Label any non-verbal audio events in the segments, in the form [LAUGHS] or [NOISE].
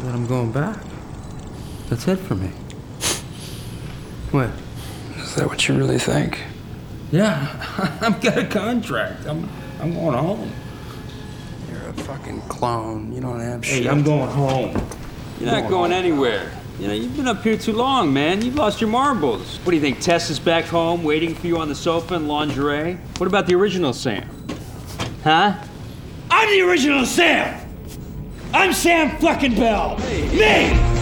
that I'm going back. That's it for me. What? Is that what you really think? Yeah, [LAUGHS] I've got a contract. I'm, I'm going home. You're a fucking clone. You don't have Hey, shit. I'm going home. You're not going anywhere. You know, you've been up here too long, man. You've lost your marbles. What do you think? Tess is back home waiting for you on the sofa in lingerie? What about the original Sam? Huh? I'm the original Sam. I'm Sam fucking Bell. Me.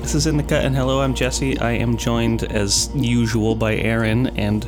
This is In the Cut, and hello, I'm Jesse. I am joined, as usual, by Aaron, and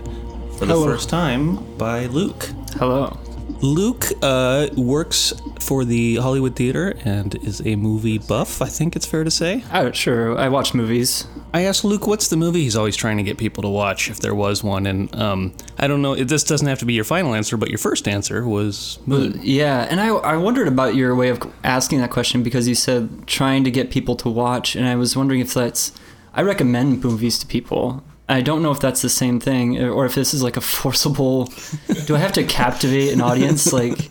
for the Hello. first time, by Luke. Hello. Luke uh, works for the Hollywood Theater and is a movie buff, I think it's fair to say. Oh, sure. I watch movies. I asked Luke, what's the movie he's always trying to get people to watch, if there was one, and um, I don't know, it, this doesn't have to be your final answer, but your first answer was Moon. Yeah, and I, I wondered about your way of asking that question because you said trying to get people to watch, and I was wondering if that's. I recommend movies to people. I don't know if that's the same thing or if this is like a forcible. do I have to captivate an audience? Like,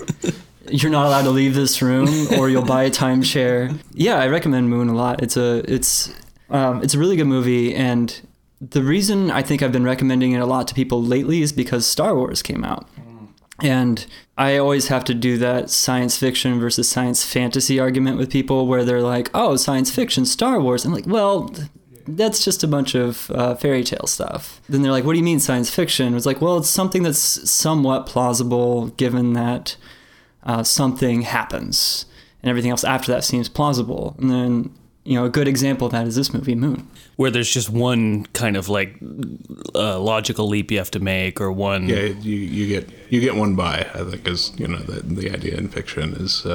you're not allowed to leave this room or you'll buy a timeshare. Yeah, I recommend Moon a lot. It's a it's um, it's a really good movie, and the reason I think I've been recommending it a lot to people lately is because Star Wars came out. And I always have to do that science fiction versus science fantasy argument with people where they're like, oh, science fiction, Star Wars. I'm like, well, that's just a bunch of uh, fairy tale stuff. Then they're like, what do you mean science fiction? It's like, well, it's something that's somewhat plausible given that uh, something happens and everything else after that seems plausible. And then, you know, a good example of that is this movie, Moon. Where there's just one kind of like uh, logical leap you have to make, or one. Yeah, you, you get you get one by. I think is you know the the idea in fiction is.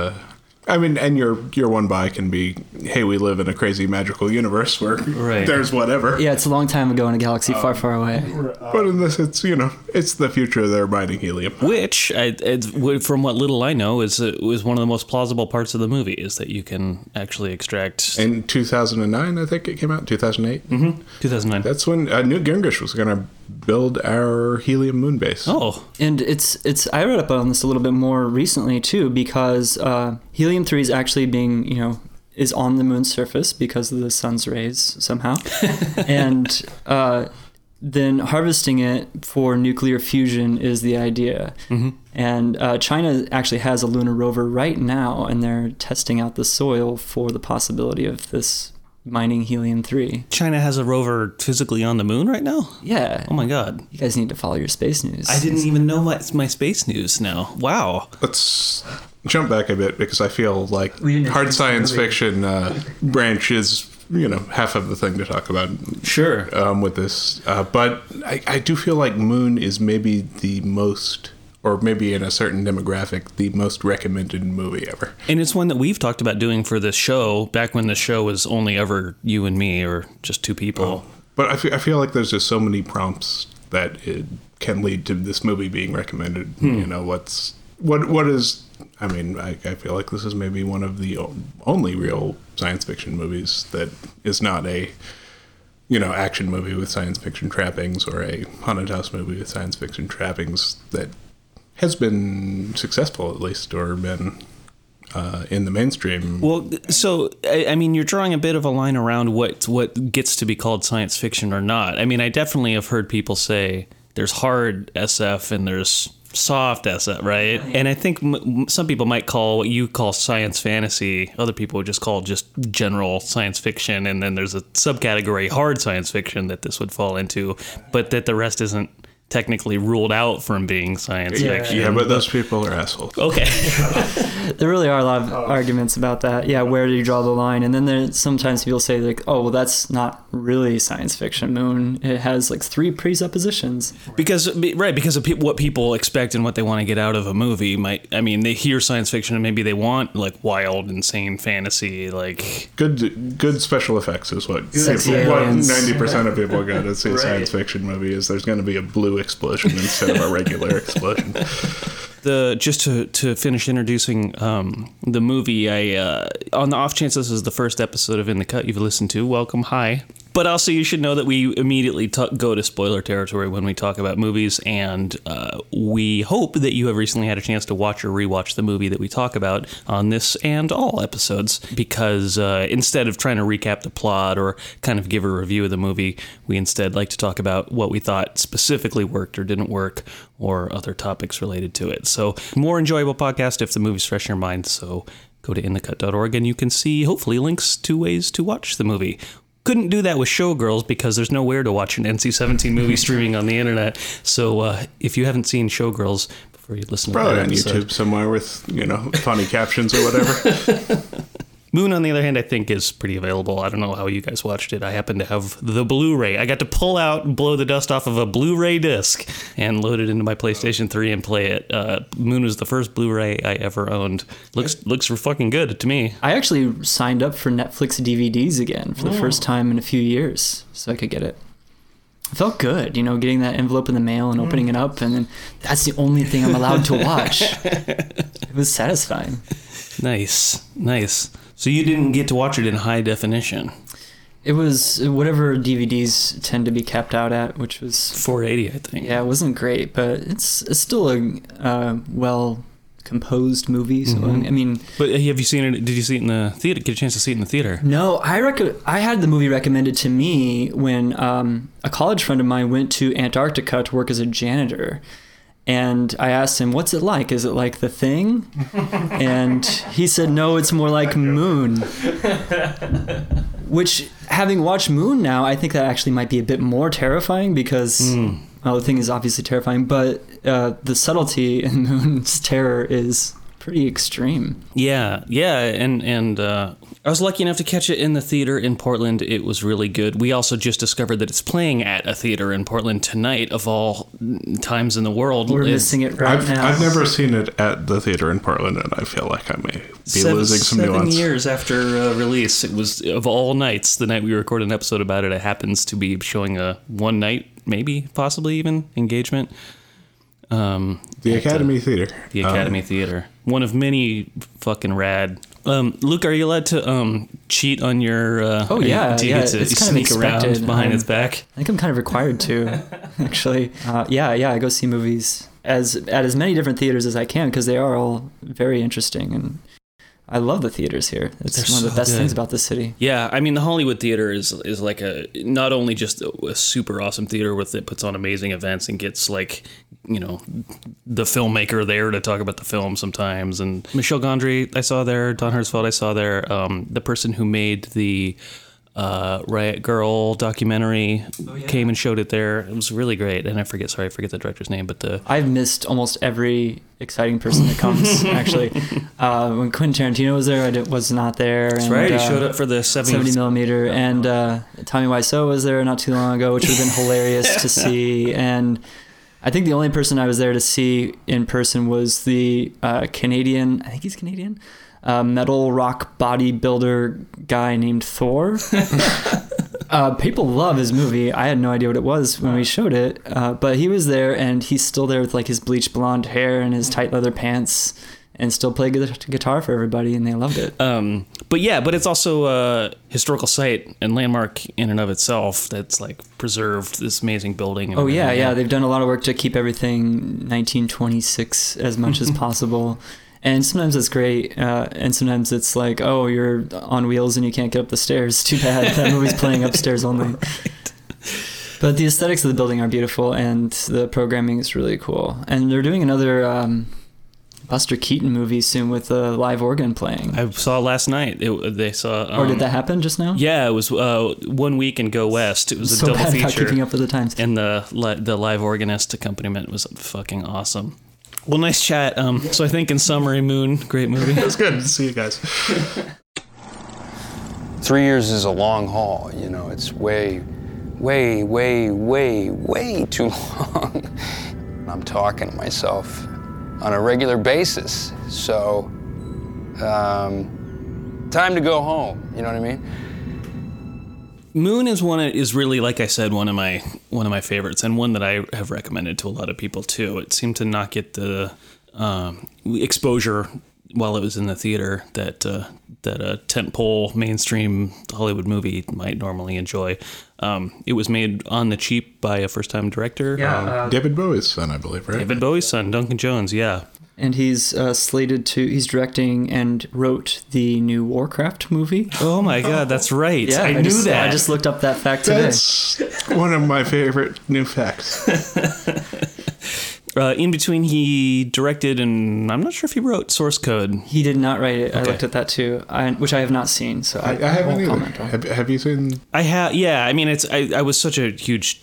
Uh, I mean, and your your one by can be, hey, we live in a crazy magical universe where Right. there's whatever. Yeah, it's a long time ago in a galaxy far, far away. But in this, it's you know, it's the future. They're mining helium. Which, I, it's, from what little I know, is uh, was one of the most plausible parts of the movie is that you can actually extract. In 2009, I think it came out. 2008. Mm-hmm. 2009. That's when uh, Newt Gingrich was going to build our helium moon base. oh, And it's it's I read up on this a little bit more recently too because uh, helium three is actually being you know is on the moon's surface because of the sun's rays somehow, [LAUGHS] and uh, then harvesting it for nuclear fusion is the idea. And uh, China actually has a lunar rover right now, and they're testing out the soil for the possibility of this mining helium three. China has a rover physically on the moon right now. Yeah. Oh my god! You guys need to follow your space news. I didn't even know my, my space news now. Wow. Let's jump back a bit because I feel like hard science fiction uh, branch is you know half of the thing to talk about Sure. um, with this. Uh, but I, I do feel like Moon is maybe the most, or maybe in a certain demographic, the most recommended movie ever. And it's one that we've talked about doing for this show back when the show was only ever you and me or just two people. But I feel, I feel like there's just so many prompts that it can lead to this movie being recommended. Hmm. You know, what's what what is? I mean, I, I feel like this is maybe one of the only real science fiction movies that is not a you know action movie with science fiction trappings or a haunted house movie with science fiction trappings that has been successful at least or been uh, in the mainstream. Well, so I, I mean, you're drawing a bit of a line around what what gets to be called science fiction or not. I mean, I definitely have heard people say there's hard SF and there's soft SF, right? And I think m- m- some people might call what you call science fantasy. Other people would just call just general science fiction, and then there's a subcategory hard science fiction that this would fall into, but that the rest isn't technically ruled out from being science fiction. yeah, but those people are assholes. Okay. [LAUGHS] There really are a lot of oh. arguments about that. Yeah, where do you draw the line? And then there sometimes people say like, "Oh, well, that's not really science fiction." Moon it has like three presuppositions. because right because of pe- what people expect and what they want to get out of a movie might i mean they hear science fiction and maybe they want like wild insane fantasy like Good, good special effects is what what ninety percent of people go to see a science fiction movie is. There's going to be a blue explosion instead of a regular explosion. [LAUGHS] The just to to finish introducing um, the movie, I uh, on the off chance this is the first episode of In the Cut you've listened to, welcome, hi. But also, you should know that we immediately t- go to spoiler territory when we talk about movies, and uh, we hope that you have recently had a chance to watch or rewatch the movie that we talk about on this and all episodes. Because uh, instead of trying to recap the plot or kind of give a review of the movie, we instead like to talk about what we thought specifically worked or didn't work, or other topics related to it. So, more enjoyable podcast if the movie's fresh in your mind. So, go to inthecut.org and you can see hopefully links to ways to watch the movie. Couldn't do that with Showgirls because there's nowhere to watch an NC-17 [LAUGHS] movie streaming on the internet. So uh, if you haven't seen Showgirls before you listen to Probably that on episode- YouTube somewhere with you know funny captions or whatever. [LAUGHS] Moon, on the other hand, I think is pretty available. I don't know how you guys watched it. I happen to have the Blu-ray. I got to pull out blow the dust off of a Blu-ray disc and load it into my PlayStation 3 and play it. Uh, Moon was the first Blu-ray I ever owned. Looks looks fucking good to me. I actually signed up for Netflix DVDs again for the Oh. first time in a few years, so I could get it. It felt good, you know, getting that envelope in the mail and opening it up, and then that's the only thing I'm allowed to watch. [LAUGHS] it was satisfying. Nice, nice. So you didn't get to watch it in high definition. It was whatever DVDs tend to be capped out at, which was 480, I think. yeah, it wasn't great, but it's it's still a uh, well composed movie. So Mm-hmm. I mean, But have you seen it? Did you see it in the theater? Get a chance to see it in the theater? No, I rec- I had the movie recommended to me when um, a college friend of mine went to Antarctica to work as a janitor. And I asked him, "What's it like? Is it like The Thing?" [LAUGHS] and he said, "No, it's more like Moon." [LAUGHS] Which, having watched Moon now, I think that actually might be a bit more terrifying because, well, The Thing is obviously terrifying, but uh, the subtlety in [LAUGHS] Moon's terror is pretty extreme. Yeah, yeah, and and uh, I was lucky enough to catch it in the theater in Portland. It was really good. We also just discovered that it's playing at a theater in Portland tonight, of all times in the world. We're It's missing it right I've, now. I've never seen it at the theater in Portland, and I feel like I may be Seven, losing some seven nuance. years after uh, release, it was of all nights. The night we recorded an episode about it, it happens to be showing a one night, maybe possibly even engagement. Um, The at, uh, Academy Theater. the Um, Academy Theater. One of many fucking rad. Um, Luke, are you allowed to um, cheat on your? Uh, Oh, yeah, do you yeah, get to it's kind of sneak around expected. behind I'm- its back? I think I'm kind of required to, [LAUGHS] actually. Uh, yeah, yeah, I go see movies as at as many different theaters as I can because they are all very interesting, and I love the theaters here. It's They're one of the so best good. things about the city. Yeah, I mean the Hollywood Theater is is like a not only just a, a super awesome theater with it puts on amazing events and gets like you know the filmmaker there to talk about the film sometimes and Michel Gondry I saw there Don Hertzfeldt I saw there um, the person who made the uh, Riot Grrrl documentary came and showed it there. It was really great. And I forget sorry I forget the director's name but the I've missed almost every exciting person that comes. [LAUGHS] actually, uh, when Quentin Tarantino was there, I did, was not there. that's and, right he uh, showed up for the 70, 70 millimeter. And uh, Tommy Wiseau was there not too long ago which would have been hilarious to [LAUGHS] see. And I think the only person I was there to see in person was the uh, Canadian I think he's Canadian uh, metal rock bodybuilder guy named Thor [LAUGHS] uh, people love his movie I had no idea what it was when we showed it uh, but he was there and he's still there with like his bleached blonde hair and his tight leather pants and still play guitar for everybody and they loved it Um, but yeah, but it's also a historical site and landmark in and of itself that's like preserved this amazing building. Oh yeah, yeah. They've done a lot of work to keep everything 1926 as much as [LAUGHS] possible. And sometimes it's great, uh, and sometimes it's like, oh, you're on wheels and you can't get up the stairs. Too bad. That movie's playing upstairs only. [LAUGHS] But the aesthetics of the building are beautiful, and the programming is really cool. And they're doing another um, Buster Keaton movie soon with a live organ playing. I saw last night. It, they saw. Um, or did that happen just now? Yeah, it was uh, one week in Go West. It was a so double bad about feature, keeping up with the times. and the li- the live organist accompaniment was fucking awesome. Well, nice chat. Um, so I think in summary, Moon, great movie. It was good. To see you guys. Three years is a long haul, you know, it's way, way, way, way, way too [LAUGHS] long. I'm talking to myself on a regular basis. So, um, time to go home, you know what I mean? Moon is one is really like I said one of my one of my favorites and one that I have recommended to a lot of people too. It seemed to not get the um, exposure while it was in the theater that uh, that a tentpole mainstream Hollywood movie might normally enjoy. Um, it was made on the cheap by a first time director. um, David Bowie's son, I believe, right? David Bowie's son, Duncan Jones. Yeah. And he's uh, slated to. He's directing and wrote the new Warcraft movie. Oh my God, that's right. Yeah, I, knew just, that. I just looked up that fact today. That's one of my favorite new facts. [LAUGHS] Uh, in between, he directed and I'm not sure if he wrote source code. He did not write it. I looked at that too, I, which I have not seen. So I, I, I haven't won't either. comment on. Have, have you seen? I have, yeah. I mean, it's I, I was such a huge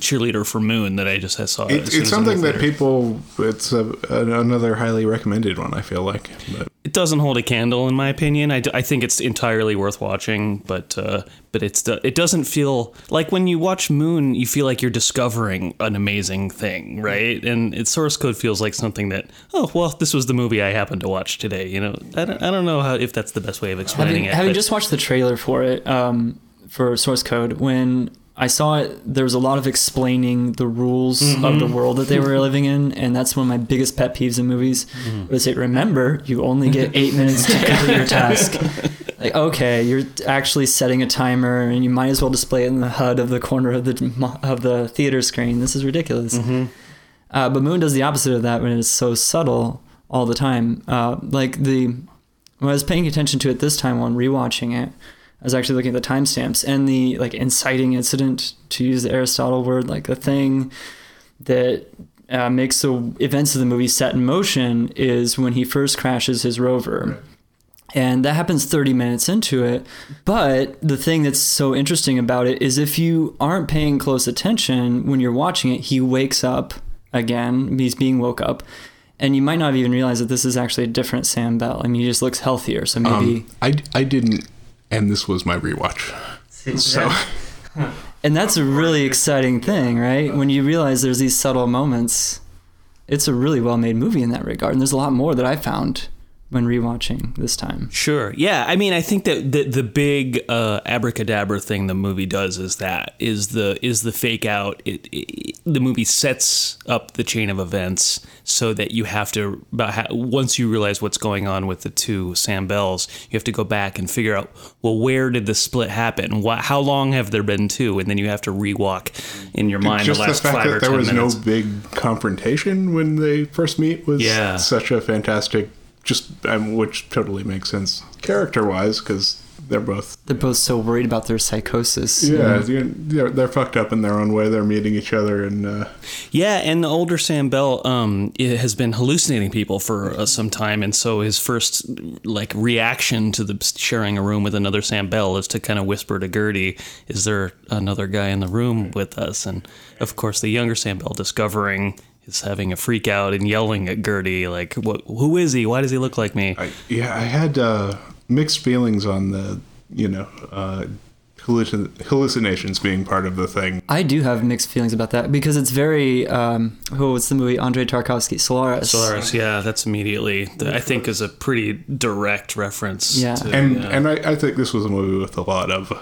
cheerleader for Moon that I just saw it. It, it's as it was something that people. It's a, an, another highly recommended one. I feel like, but It doesn't hold a candle in my opinion. I, d- I think it's entirely worth watching, but uh, but it's it doesn't feel like when you watch Moon, you feel like you're discovering an amazing thing, right? And it source code feels like something that oh well, this was the movie I happened to watch today. You know, I don't, I don't know how if that's the best way of explaining Having, it. having but- just watched the trailer for it, um, for Source Code, when I saw it, there was a lot of explaining the rules of Mm-hmm. the world that they were [LAUGHS] living in, and that's one of my biggest pet peeves in movies. Mm-hmm. Was it remember you only get eight minutes to [LAUGHS] complete your task? Like, okay, you're actually setting a timer, and you might as well display it in the HUD of the corner of the of the theater screen. This is ridiculous. Mm-hmm. Uh, but Moon does the opposite of that when it's so subtle all the time. Uh, like the when I was paying attention to it this time while rewatching it, I was actually looking at the timestamps and the like inciting incident to use the Aristotle word, like the thing that uh, makes the events of the movie set in motion is when he first crashes his rover. And that happens 30 minutes into it. But the thing that's so interesting about it is if you aren't paying close attention when you're watching it, he wakes up again. He's being woke up. And you might not even realize that this is actually a different Sam Bell. I mean, he just looks healthier. So maybe. um, I I didn't, and this was my rewatch. So [LAUGHS] And that's a really exciting thing, right? When you realize there's these subtle moments, it's a really well made movie in that regard. And there's a lot more that I found when rewatching this time. Sure. Yeah. I mean, I think that the the big uh, abracadabra thing the movie does is that is the is the fake out. It, it the movie sets up the chain of events so that you have to about ha- once you realize what's going on with the two Sam Bells, you have to go back and figure out well where did the split happen? What, how long have there been two? And then you have to rewalk in your mind just the the, last fact five or that there ten was minutes. no big confrontation when they first meet was Yeah. such a fantastic. Just um, which totally makes sense character wise because they're both They're both so worried about their psychosis. yeah they're, they're, they're fucked up in their own way. They're meeting each other and uh, Yeah, and the older Sam Bell um, i- has been hallucinating people for uh, some time, and so his first like reaction to the sharing a room with another Sam Bell is to kind of whisper to Gertie, "Is there another guy in the room with us?" And of course, the younger Sam Bell discovering is having a freak out and yelling at Gertie, like, "What? Who is he? Why does he look like me?" I, yeah, I had uh, mixed feelings on the you know uh, hallucin- hallucinations being part of the thing. I do have mixed feelings about that because it's very. Um, oh, what's the movie? Andrei Tarkovsky, Solaris. Solaris, yeah, that's immediately I think is a pretty direct reference. Yeah. to, and yeah. and I, I think this was a movie with a lot of v-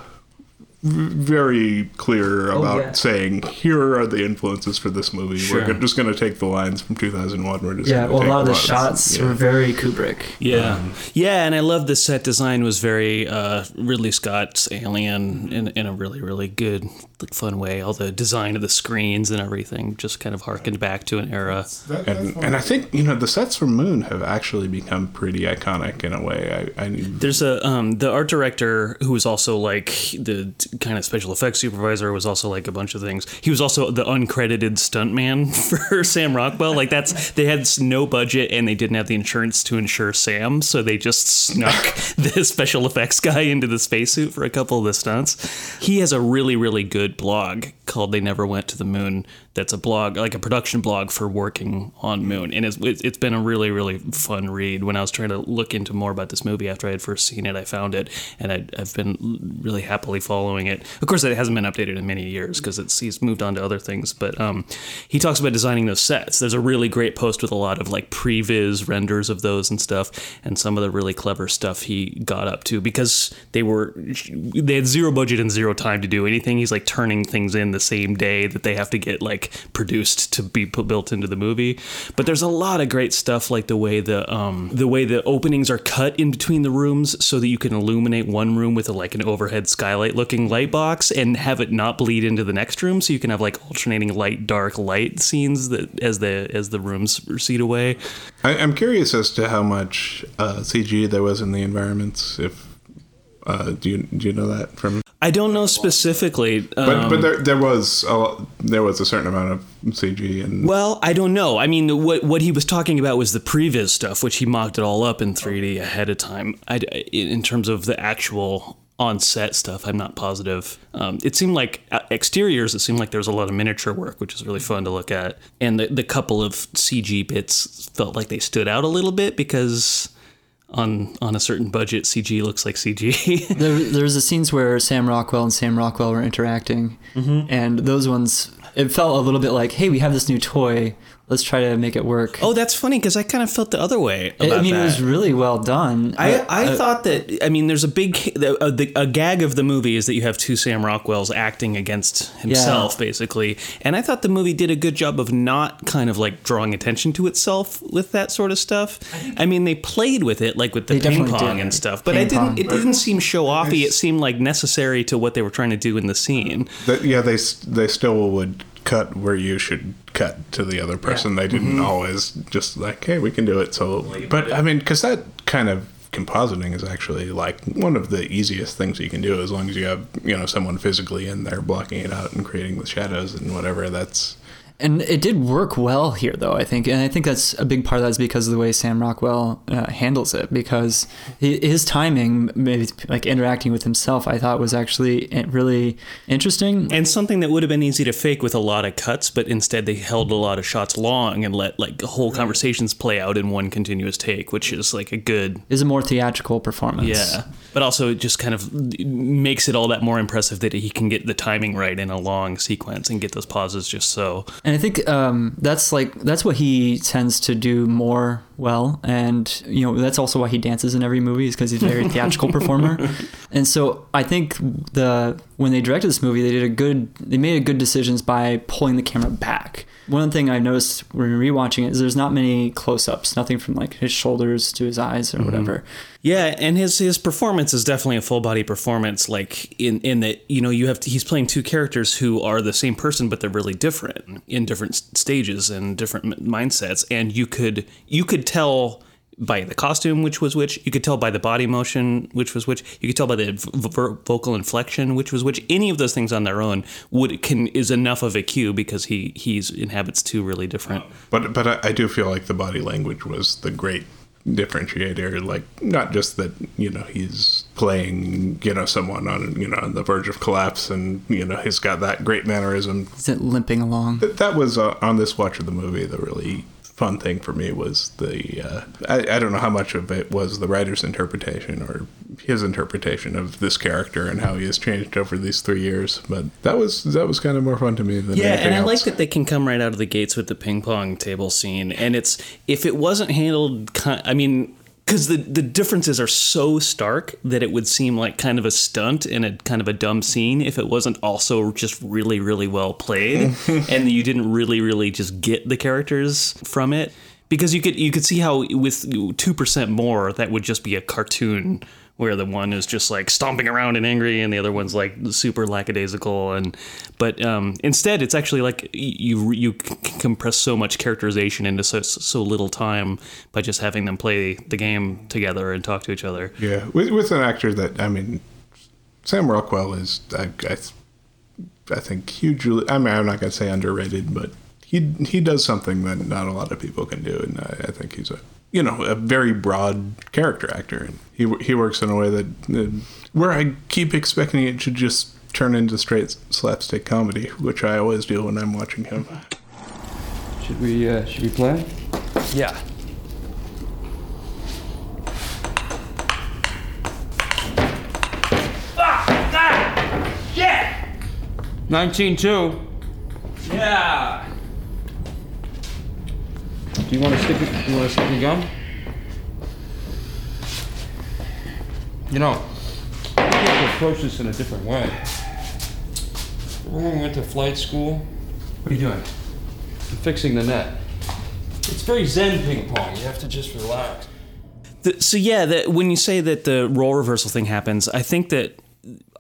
very clear about yeah. saying here are the influences for this movie. Sure. We're just going to take the lines from 2001. We're just Yeah, gonna well, a take lot of the of- shots yeah. were very Kubrick. Yeah, Um, yeah, and I love the set design was very uh, Ridley Scott's Alien in, in a really really good like, fun way. All the design of the screens and everything just kind of harkened back to an era. and, and I think you know the sets from Moon have actually become pretty iconic in a way. I, I There's a um, the art director who was also like the kind of special effects supervisor was also like a bunch of things. He was also the uncredited stuntman [LAUGHS] for Sam Rockwell. Like that's they had no budget and they didn't have the insurance to insure Sam, so they just snuck [LAUGHS] the special effects guy into the spacesuit for a couple of the stunts. He has a really really good blog called "They Never Went to the Moon." That's a blog, like a production blog for working on Moon, and it's it's been a really really fun read. When I was trying to look into more about this movie after I had first seen it, I found it, and I, I've been really happily following it. Of course, it hasn't been updated in many years because it's he's moved on to other things. But um, he talks about designing those sets. There's a really great post with a lot of like previs renders of those and stuff, and some of the really clever stuff he got up to because they were they had zero budget and zero time to do anything. He's like turning things in the same day that they have to get like produced to be built into the movie. But there's a lot of great stuff like the way the um the way the openings are cut in between the rooms so that you can illuminate one room with a, like an overhead skylight looking light box and have it not bleed into the next room so you can have like alternating light dark light scenes that as the as the rooms recede away. I, I'm curious as to how much uh, CG there was in the environments. If uh, do you do you know that from? I don't know specifically. But um, but there there was a, there was a certain amount of CG and Well, I don't know. I mean, what what he was talking about was the previs stuff, which he mocked it all up in 3D ahead of time. I, in terms of the actual on set stuff, I'm not positive. Um, it seemed like uh, exteriors. It seemed like there was a lot of miniature work, which is really fun to look at. And the the couple of CG bits felt like they stood out a little bit because. On, on a certain budget, CG looks like CG. [LAUGHS] There, there's the scenes where Sam Rockwell and Sam Rockwell were interacting, mm-hmm. and those ones, it felt a little bit like, hey, we have this new toy. Let's try to make it work. oh, that's funny because I kind of felt the other way I- about I mean, that. it was really well done. I, Uh, I uh, thought that I mean there's a big the, uh, the, a gag of the movie is that you have two Sam Rockwells acting against himself basically and I thought the movie did a good job of not kind of like drawing attention to itself with that sort of stuff I mean they played with it like with the They ping pong did. and stuff but Ping it didn't pong. it didn't seem show offy it seemed like necessary to what they were trying to do in the scene that, yeah they they still would cut where you should cut to the other person. They didn't mm-hmm. always just like hey we can do it. So but I mean because that kind of compositing is actually like one of the easiest things you can do as long as you have you know someone physically in there blocking it out and creating the shadows and whatever that's And it did work well here, though, I think. And I think that's a big part of that is because of the way Sam Rockwell uh, handles it. Because his timing, maybe like interacting with himself, I thought was actually eh, really interesting. and something that would have been easy to fake with a lot of cuts but instead they held a lot of shots long and let like whole conversations play out in one continuous take which is like a good Is a more theatrical performance. Yeah, but also it just kind of makes it all that more impressive that he can get the timing right in a long sequence and get those pauses just so. And I think um, that's like that's what he tends to do more well, and you know that's also why he dances in every movie is because he's a very [LAUGHS] theatrical performer. And so I think the when they directed this movie, they did a good they made a good decisions by pulling the camera back. One thing I noticed when rewatching it is there's not many close-ups, nothing from like his shoulders to his eyes or mm-hmm. whatever. Yeah, and his his performance is definitely a full body performance. Like in in that you know you have to, he's playing two characters who are the same person but they're really different in different stages and different mindsets, and you could you could tell by the costume which was which you could tell by the body motion which was which you could tell by the v- v- vocal inflection which was which any of those things on their own would can is enough of a cue because he he's inhabits two really different But but I, I do feel like the body language was the great differentiator. Like not just that you know he's playing you know someone on you know on the verge of collapse and you know he's got that great mannerism. Is it limping along? That, that was uh, on this watch of the movie. The really fun thing for me was the uh, I, I don't know how much of it was the writer's interpretation or his interpretation of this character and how he has changed over these three years. But that was that was kind of more fun to me than Yeah, anything and I else. like that they can come right out of the gates with the ping pong table scene. And it's if it wasn't handled, I mean, because the the differences are so stark that it would seem like kind of a stunt and a kind of a dumb scene if it wasn't also just really really well played, [LAUGHS] and you didn't really really just get the characters from it. Because you could you could see how with two percent more that would just be a cartoon where the one is just like stomping around and angry and the other one's like super lackadaisical and but um, instead it's actually like you you compress so much characterization into so so little time by just having them play the game together and talk to each other Yeah, with, with an actor that I mean, Sam Rockwell is I, I, I think hugely. I mean, I'm not gonna say underrated, but he he does something that not a lot of people can do, and I, I think he's a you know a very broad character actor, and he he works in a way that uh, where I keep expecting it to just turn into straight slapstick comedy, which I always do when I'm watching him. Should we, uh, should we play? Yeah. Nineteen two. Yeah. Do you want to stick? it- You want to stick your gum? You know, I think to approach this in a different way. Remember when we went to flight school? What are you doing? I'm fixing the net. It's very zen ping pong. You have to just relax. The, so yeah, that when you say that the role reversal thing happens, I think that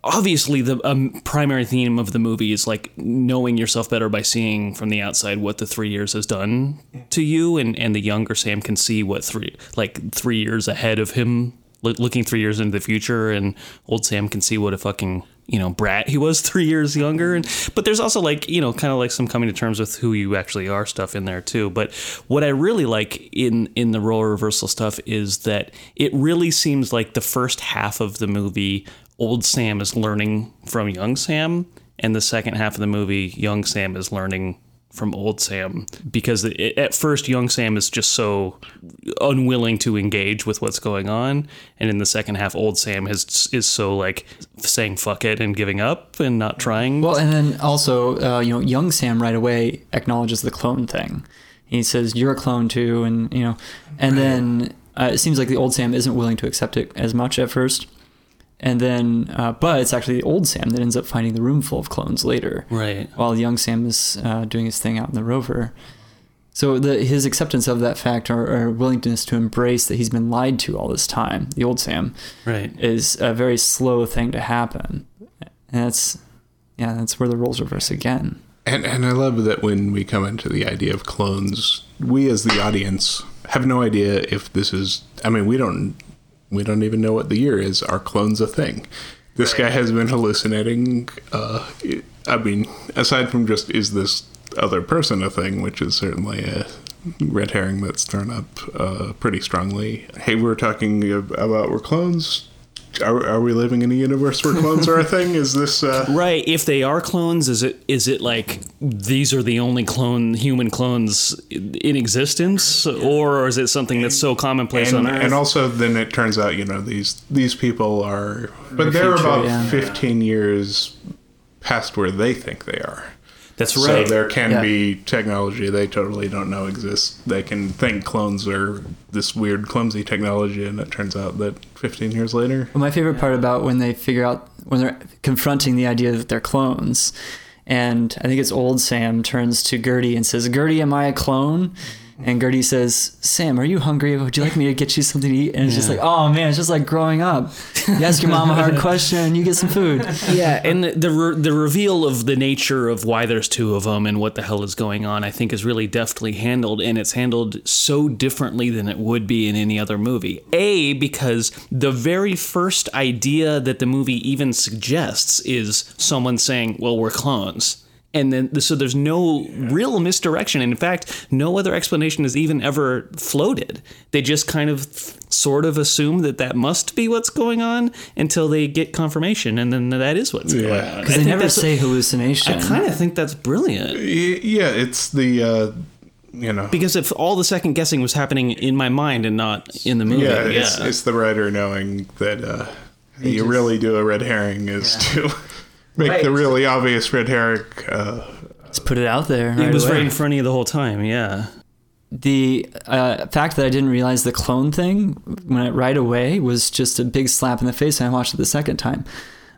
obviously the um, primary theme of the movie is like knowing yourself better by seeing from the outside what the three years has done to you, and and the younger Sam can see what three like three years ahead of him, loo- looking three years into the future, and old Sam can see what a fucking you know brat he was [LAUGHS] three years younger. And but there's also like you know kind of like some coming to terms with who you actually are stuff in there too. But what i really like in in the role reversal stuff is that it really seems like the first half of the movie old sam is learning from young sam and the second half of the movie young sam is learning from old Sam because it, at first young Sam is just so unwilling to engage with what's going on, and in the second half, old Sam is is so like saying fuck it and giving up and not trying. Well, and then also, uh, you know, young Sam right away acknowledges the clone thing. He says, "You're a clone too," and you know, and then uh, it seems like the old Sam isn't willing to accept it as much at first. And then, uh, but it's actually the old Sam that ends up finding the room full of clones later. Right. While young Sam is uh, doing his thing out in the rover. So the, his acceptance of that fact or, or willingness to embrace that he's been lied to all this time, the old Sam, Right. is a very slow thing to happen. And that's, yeah, that's where the roles reverse again. And and I love that when we come into the idea of clones, we as the audience have no idea if this is. I mean, we don't we don't even know what the year is. Are clones a thing? This guy has been hallucinating. Uh, I mean, aside from just is this other person a thing, which is certainly a red herring that's thrown up uh, pretty strongly. Hey, we're talking about we're clones. Are, are we living in a universe where clones are a thing? Is this uh, [LAUGHS] Right. If they are clones, is it is it like these are the only clone human clones in existence, or is it something that's so commonplace and, on Earth? and also then it turns out you know these these people are but they're future, about yeah. 15 years past where they think they are that's right. so there can Yeah. be technology they totally don't know exists they can think clones are this weird clumsy technology and it turns out that 15 years later Well, my favorite part about when they figure out when they're confronting the idea that they're clones, and I think it's old Sam turns to Gertie and says, "Gertie, am I a clone?" And Gertie says, "Sam, are you hungry? Would you like me to get you something to eat?" And it's just like, oh man, it's just like growing up. You ask your mom a hard question, you get some food. yeah, and the the, re- the reveal of the nature of why there's two of them and what the hell is going on, I think, is really deftly handled, and it's handled so differently than it would be in any other movie. A because the very first idea that the movie even suggests is someone saying, "Well, we're clones." And then, so there's no real misdirection. And in fact, no other explanation is even ever floated. They just kind of sort of assume that that must be what's going on until they get confirmation. And then that is what's going on. Because they never say hallucination. I kind of think that's brilliant. Yeah it's the uh you know Because if all the second guessing was happening in my mind and not in the movie, yeah, yeah. It's, it's the writer knowing that uh you really do a red herring is to make the really obvious red herring uh Let's put it out there. it was away. right in front of you the whole time, yeah. the uh, fact that I didn't realize the clone thing when it right away was just a big slap in the face. And I watched it the second time.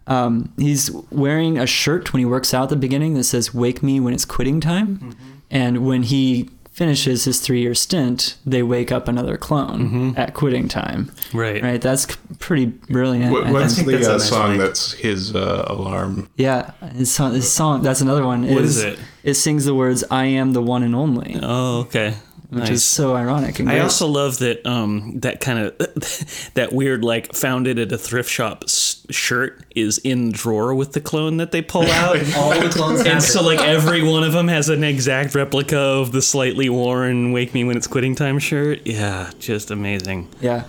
Um, he's wearing a shirt when he works out at the beginning that says "Wake me when it's quitting time," and when he finishes his three-year stint, they wake up another clone at quitting time. Right. Right. That's pretty brilliant. What, what's think. think the that's a uh, nice song line. that's his uh, alarm? Yeah, his song, his song. That's another one. What is it? It sings the words "I am the one and only," Oh, okay. Which Nice. is so ironic. And I also love that um that kind of [LAUGHS] that weird like founded at a thrift shop s- shirt is in the drawer with the clone that they pull [LAUGHS] out. all the clones and so like every one of them has an exact replica of the slightly worn "Wake Me When It's Quitting Time" shirt. Yeah, just amazing. yeah.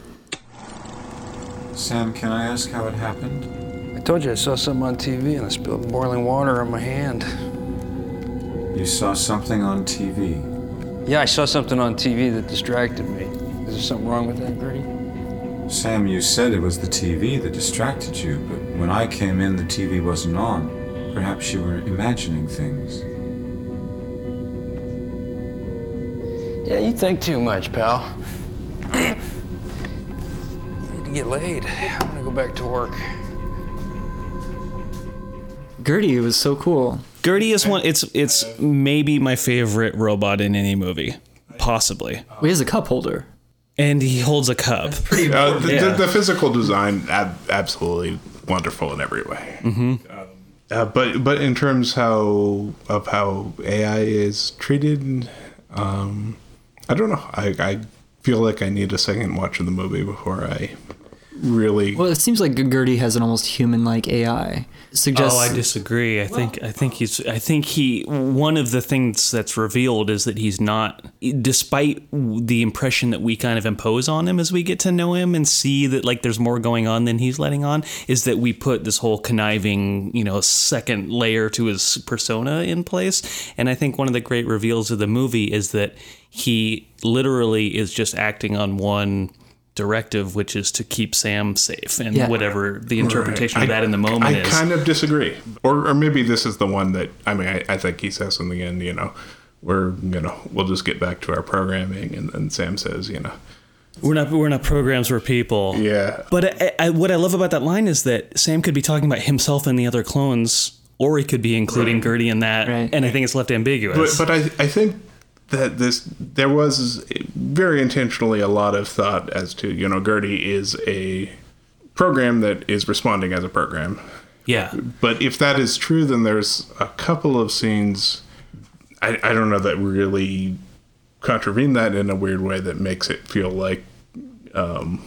Sam, can I ask how it happened? I told you I saw something on TV and I spilled boiling water on my hand. You saw something on TV. Yeah, I saw something on TV that distracted me. Is there something wrong with that, Gertie? Sam, you said it was the TV that distracted you, but when I came in, the TV wasn't on. Perhaps you were imagining things. Yeah, you think too much, pal. you need to get laid. I'm gonna go back to work. Gertie it was so cool. Gertie is one. It's it's maybe my favorite robot in any movie, possibly. Well, he has a cup holder. And he holds a cup. Uh, the, Yeah. the, the physical design, ab- absolutely wonderful in every way. Mm-hmm. Uh, but but in terms how of how AI is treated, um, I don't know. I, I feel like I need a second watch of the movie before I really. Well, it seems like Gertie has an almost human-like AI. Suggests Oh, I disagree. I think I think he's I think he one of the things that's revealed is that he's not despite the impression that we kind of impose on him as we get to know him and see that like there's more going on than he's letting on is that we put this whole conniving, you know, second layer to his persona in place. And I think one of the great reveals of the movie is that he literally is just acting on one directive which is to keep Sam safe and Yeah. whatever the interpretation of I- that in the moment I is. kind of disagree, or or maybe this is the one that I mean. I, I think he says in the end, you know, we're you know we'll just get back to our programming, and then Sam says, you know, We're not we're not programs, we're people. yeah, But I, I, what I love about that line is that Sam could be talking about himself and the other clones, or he could be including Gertie in that, Right. and I think it's left ambiguous. But, but I, I think that this there was very intentionally a lot of thought as to you know Gertie is a program that is responding as a program. yeah, But if that is true, then there's a couple of scenes I, I don't know that really contravene that in a weird way that makes it feel like um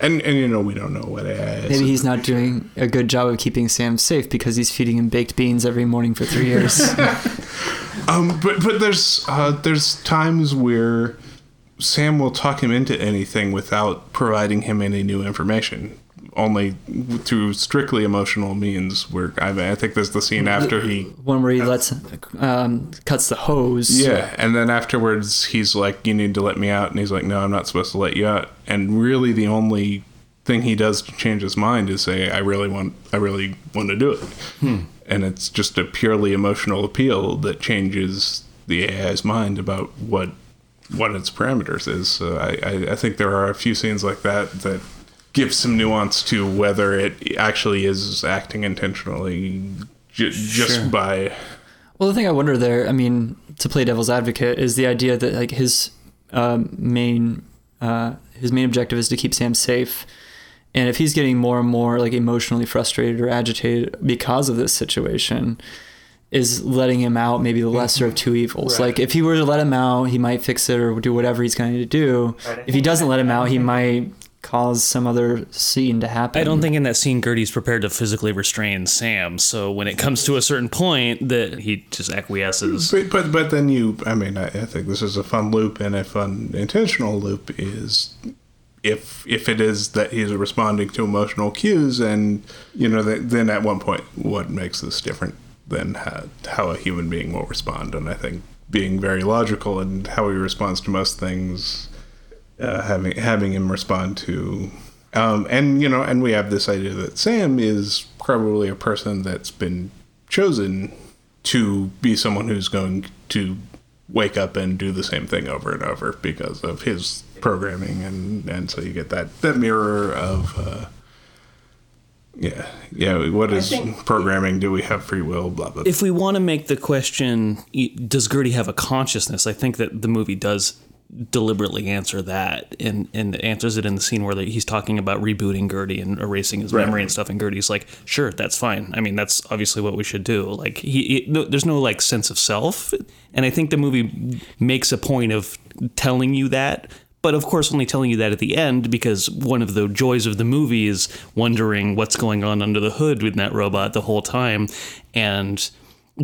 and and you know we don't know what AI is. maybe he's not doing a good job of keeping Sam safe because he's feeding him baked beans every morning for three years. [LAUGHS] [LAUGHS] Um, but but there's uh, there's times where Sam will talk him into anything without providing him any new information, only through strictly emotional means. Where I, mean, I think there's the scene after he One where he lets um, cuts the hose. yeah, and then afterwards he's like, "You need to let me out," and he's like, "No, I'm not supposed to let you out." And really, the only thing he does to change his mind is say, "I really want, I really want to do it," and it's just a purely emotional appeal that changes the AI's mind about what what its parameters is. So I, I, I think there are a few scenes like that that give some nuance to whether it actually is acting intentionally ju- just Sure. by Well, the thing I wonder there, I mean, to play devil's advocate, is the idea that like his um, main uh, his main objective is to keep Sam safe, and if he's getting more and more like emotionally frustrated or agitated because of this situation, is letting him out maybe the lesser of two mm-hmm. evils. Like if he were to let him out, he might fix it or do whatever he's going to do. If he doesn't let him out, he might cause some other scene to happen. I don't think in that scene Gertie's prepared to physically restrain Sam. So when it comes to a certain point, that he just acquiesces. But, but but then you, I mean, I, I think this is a fun loop, and a fun intentional loop is if if it is that he's responding to emotional cues, and you know, then at one point, what makes this different than how, how a human being will respond? And I think being very logical and how he responds to most things, uh, having having him respond to. Um, and you know, and we have this idea that Sam is probably a person that's been chosen to be someone who's going to wake up and do the same thing over and over because of his programming and and so you get that that mirror of uh yeah yeah what is programming do we have free will blah blah If we want to make the question, does Gertie have a consciousness? I think that the movie does deliberately answer that and, and answers it in the scene where he's talking about rebooting Gertie and erasing his memory and stuff. And Gertie's like, sure, that's fine. I mean, that's obviously what we should do. Like, he, he no, there's no like sense of self. And I think the movie makes a point of telling you that. But of course, only telling you that at the end because one of the joys of the movie is wondering what's going on under the hood with that robot the whole time. And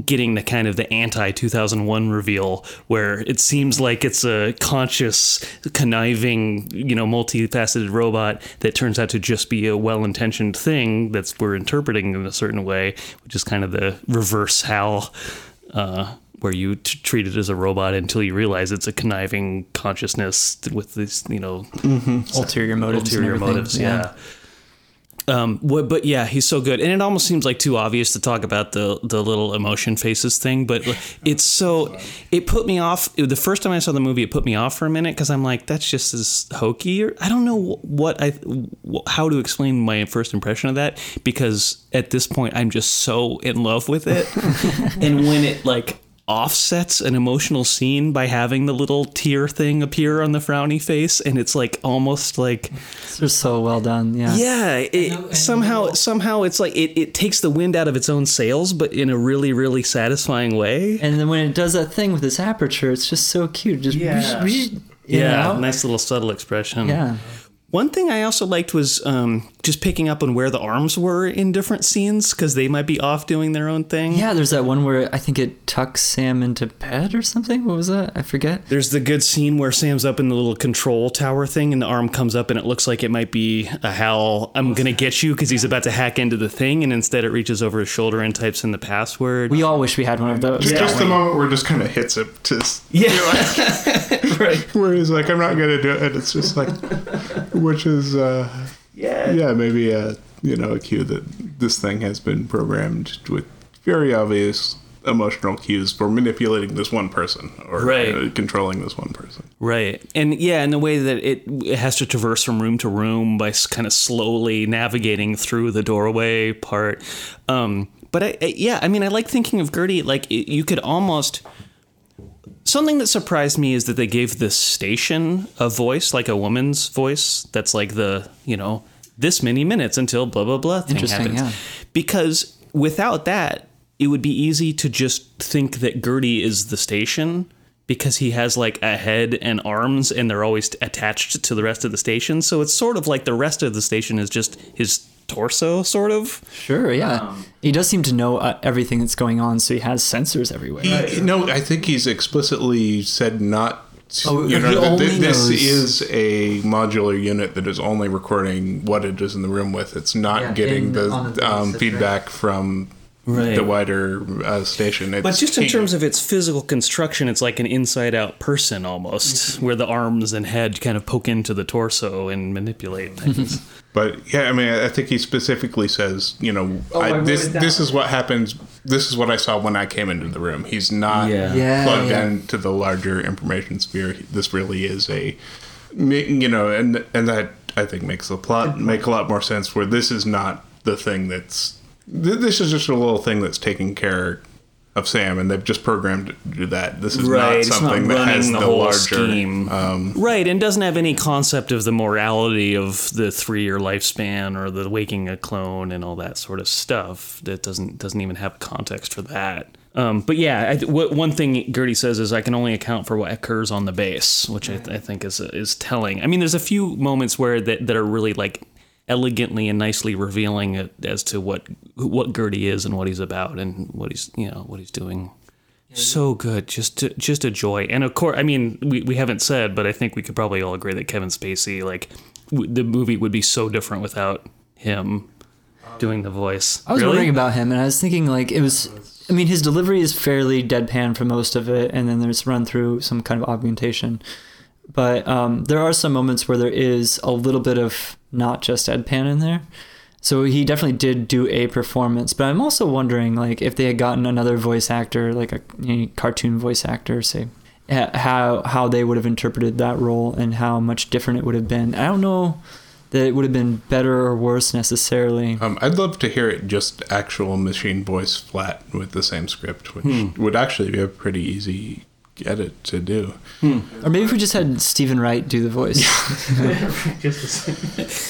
getting the kind of the anti 2001 reveal where it seems like it's a conscious conniving you know multifaceted robot that turns out to just be a well-intentioned thing that's we're interpreting in a certain way which is kind of the reverse hal uh, where you t- treat it as a robot until you realize it's a conniving consciousness with these you know ulterior motives. ulterior motives yeah. Um, what, but yeah, he's so good, and it almost seems like too obvious to talk about the the little emotion faces thing. But it's so it put me off. The first time I saw the movie, it put me off for a minute because I'm like, that's just as hokey. Or I don't know what I how to explain my first impression of that because at this point I'm just so in love with it, [LAUGHS] and when it like offsets an emotional scene by having the little tear thing appear on the frowny face and it's like almost like They're so well done. Yeah. yeah it, somehow somehow it's like it, it takes the wind out of its own sails but in a really really satisfying way And then when it does that thing with its aperture, it's just so cute. Just Yeah. you yeah know? nice little subtle expression Yeah. one thing i also liked was um, just picking up on where the arms were in different scenes because they might be off doing their own thing Yeah, there's that one where I think it tucks Sam into bed or something. What was that? I forget. There's the good scene where Sam's up in the little control tower thing, and the arm comes up, and it looks like it might be a Hal, I'm gonna get you, because he's about to hack into the thing, and instead it reaches over his shoulder and types in the password. We all wish we had one of those. Just, just the moment where it just kind of hits it to yeah, [LAUGHS] right. where he's like, I'm not gonna do it. And it's just like, which is, uh, Yeah. yeah, maybe a you know a cue that this thing has been programmed with very obvious emotional cues for manipulating this one person or Right. uh, controlling this one person. Right. And yeah, in the way that it, it has to traverse from room to room by kind of slowly navigating through the doorway part. Um, but I, I, yeah, I mean, I like thinking of Gertie like it, you could almost. Something that surprised me is that they gave this station a voice, like a woman's voice. That's like the you know this many minutes until blah blah blah thing happens. yeah. Because without that, it would be easy to just think that Gertie is the station because he has like a head and arms and they're always attached to the rest of the station. So it's sort of like the rest of the station is just his torso, sort of. Sure, yeah. he does seem to know uh, everything that's going on, so he has sensors everywhere. He, no, I think he's explicitly said not. To, Oh, you know, that only th- this knows- is a modular unit that is only recording what it is in the room with. It's not Yeah, getting in- the, the um, base, feedback from Right. the wider uh, station. It's But just in he- terms of its physical construction, it's like an inside out person almost, where the arms and head kind of poke into the torso and manipulate things. [LAUGHS] But yeah, I mean, I think he specifically says, you know, Oh, I I, this this is what happens. This is what I saw when I came into the room. He's not Yeah. Yeah, plugged yeah. into the larger information sphere. This really is a, you know, and and that I think makes the plot make a lot more sense. Where this is not the thing that's th- this is just a little thing that's taking care of Sam, and they've just programmed to do that. This is right, not it's not something that has the, the, whole larger. scheme. Um, right, and doesn't have any concept of the morality of the three-year lifespan or the waking a clone and all that sort of stuff. That doesn't doesn't even have a context for that. Um, but yeah, I, what, one thing Gertie says is I can only account for what occurs on the base, which I, I think is is telling. I mean, there's a few moments where that, that are really like elegantly and nicely revealing it as to what what Gertie is and what he's about and what he's you know what he's doing. So good, just just a joy, and of course, I mean, we, we haven't said, but I think we could probably all agree that Kevin Spacey, like, w- the movie would be so different without him doing the voice. I was Really? wondering about him, and I was thinking like it was. I mean, his delivery is fairly deadpan for most of it, and then there's run through some kind of augmentation. But um, there are some moments where there is a little bit of not just Ed Pan in there. So he definitely did do a performance. But I'm also wondering, like, if they had gotten another voice actor, like a you know, cartoon voice actor, say, how how they would have interpreted that role and how much different it would have been. I don't know that it would have been better or worse necessarily. Um, I'd love to hear it just actual machine voice flat with the same script, which Hmm. would actually be a pretty easy edit to do. Or maybe if we just had Steven Wright do the voice. [LAUGHS]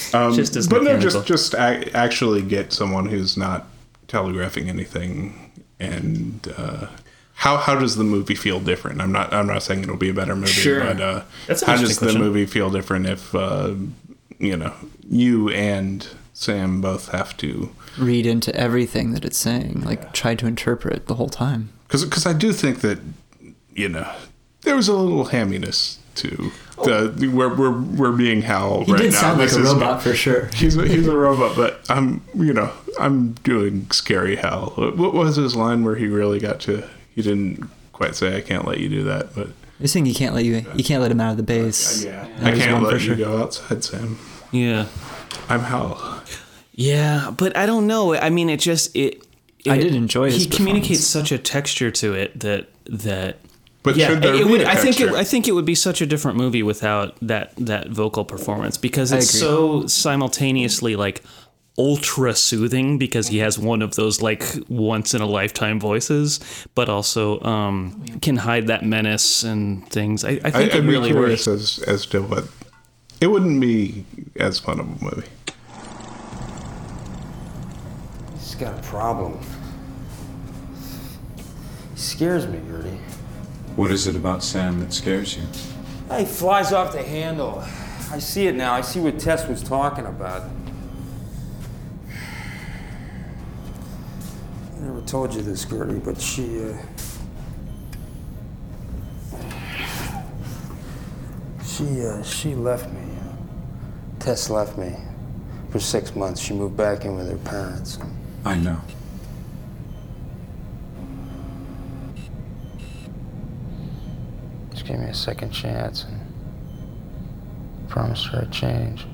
[LAUGHS] Um, Just as but no, just just a- actually get someone who's not telegraphing anything. And uh, how how does the movie feel different? I'm not I'm not saying it'll be a better movie, Sure. but uh, That's how does interesting the movie feel different if uh, you know you and Sam both have to Read into everything that it's saying, like try to interpret the whole time. because I do think that you know there was a little hamminess to the we're we're we're being Hal He right did now. sound like This a is- robot for sure. He's a, he's a robot, but I'm you know I'm doing scary Hal. What was his line where he really got to? He didn't quite say I can't let you do that, but You're saying you can't let you you can't let him out of the base. Yeah, I can't let for you sure. go outside, Sam. Yeah. I'm Hal. Yeah, but I don't know. I mean, it just it. I did enjoy his He communicates such a texture to it that that. But yeah, should there it be would, a I think it. I think it would be such a different movie without that that vocal performance because it's so simultaneously like ultra soothing because he has one of those like once in a lifetime voices, but also um, can hide that menace and things. I, I I, think I'd it be really curious works. as as to what it wouldn't be as fun of a movie. He's got a problem. He scares me, Gertie. What is it about Sam that scares you? He flies off the handle. I see it now. I see what Tess was talking about. I never told you this, Gertie, but she, uh. She, uh, she left me. Tess left me for six months. She moved back in with her parents. I know. Gave me a second chance and promised her I'd change.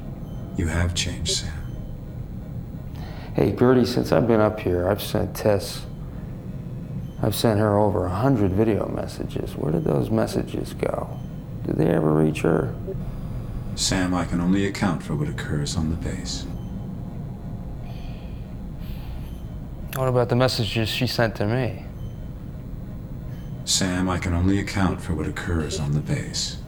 You have changed, Sam. Hey, Gertie, since I've been up here, I've sent Tess. I've sent her over a hundred video messages. Where did those messages go? Did they ever reach her? Sam, I can only account for what occurs on the base. What about the messages she sent to me? Sam, I can only account for what occurs on the base.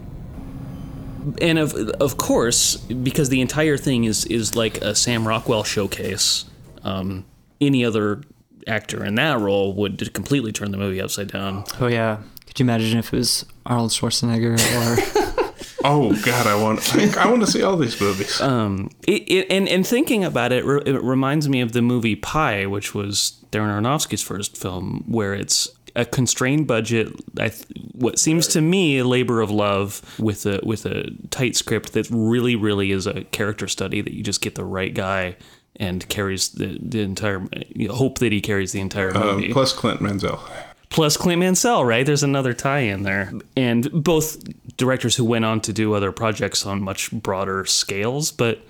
and of of course, because the entire thing is is like a Sam Rockwell showcase. Um, any other actor in that role would completely turn the movie upside down. Oh yeah. Could you imagine if it was Arnold Schwarzenegger or [LAUGHS] Oh God, I want I, I want to see all these movies. Um, it, it, and and thinking about it, it reminds me of the movie Pi, which was Darren Aronofsky's first film, where it's a constrained budget. I th- what seems to me a labor of love with a with a tight script that really really is a character study that you just get the right guy and carries the, the entire you hope that he carries the entire Um, movie plus Clint Mansell. plus Clint Mansell, right? There's another tie in there. And both directors who went on to do other projects on much broader scales, but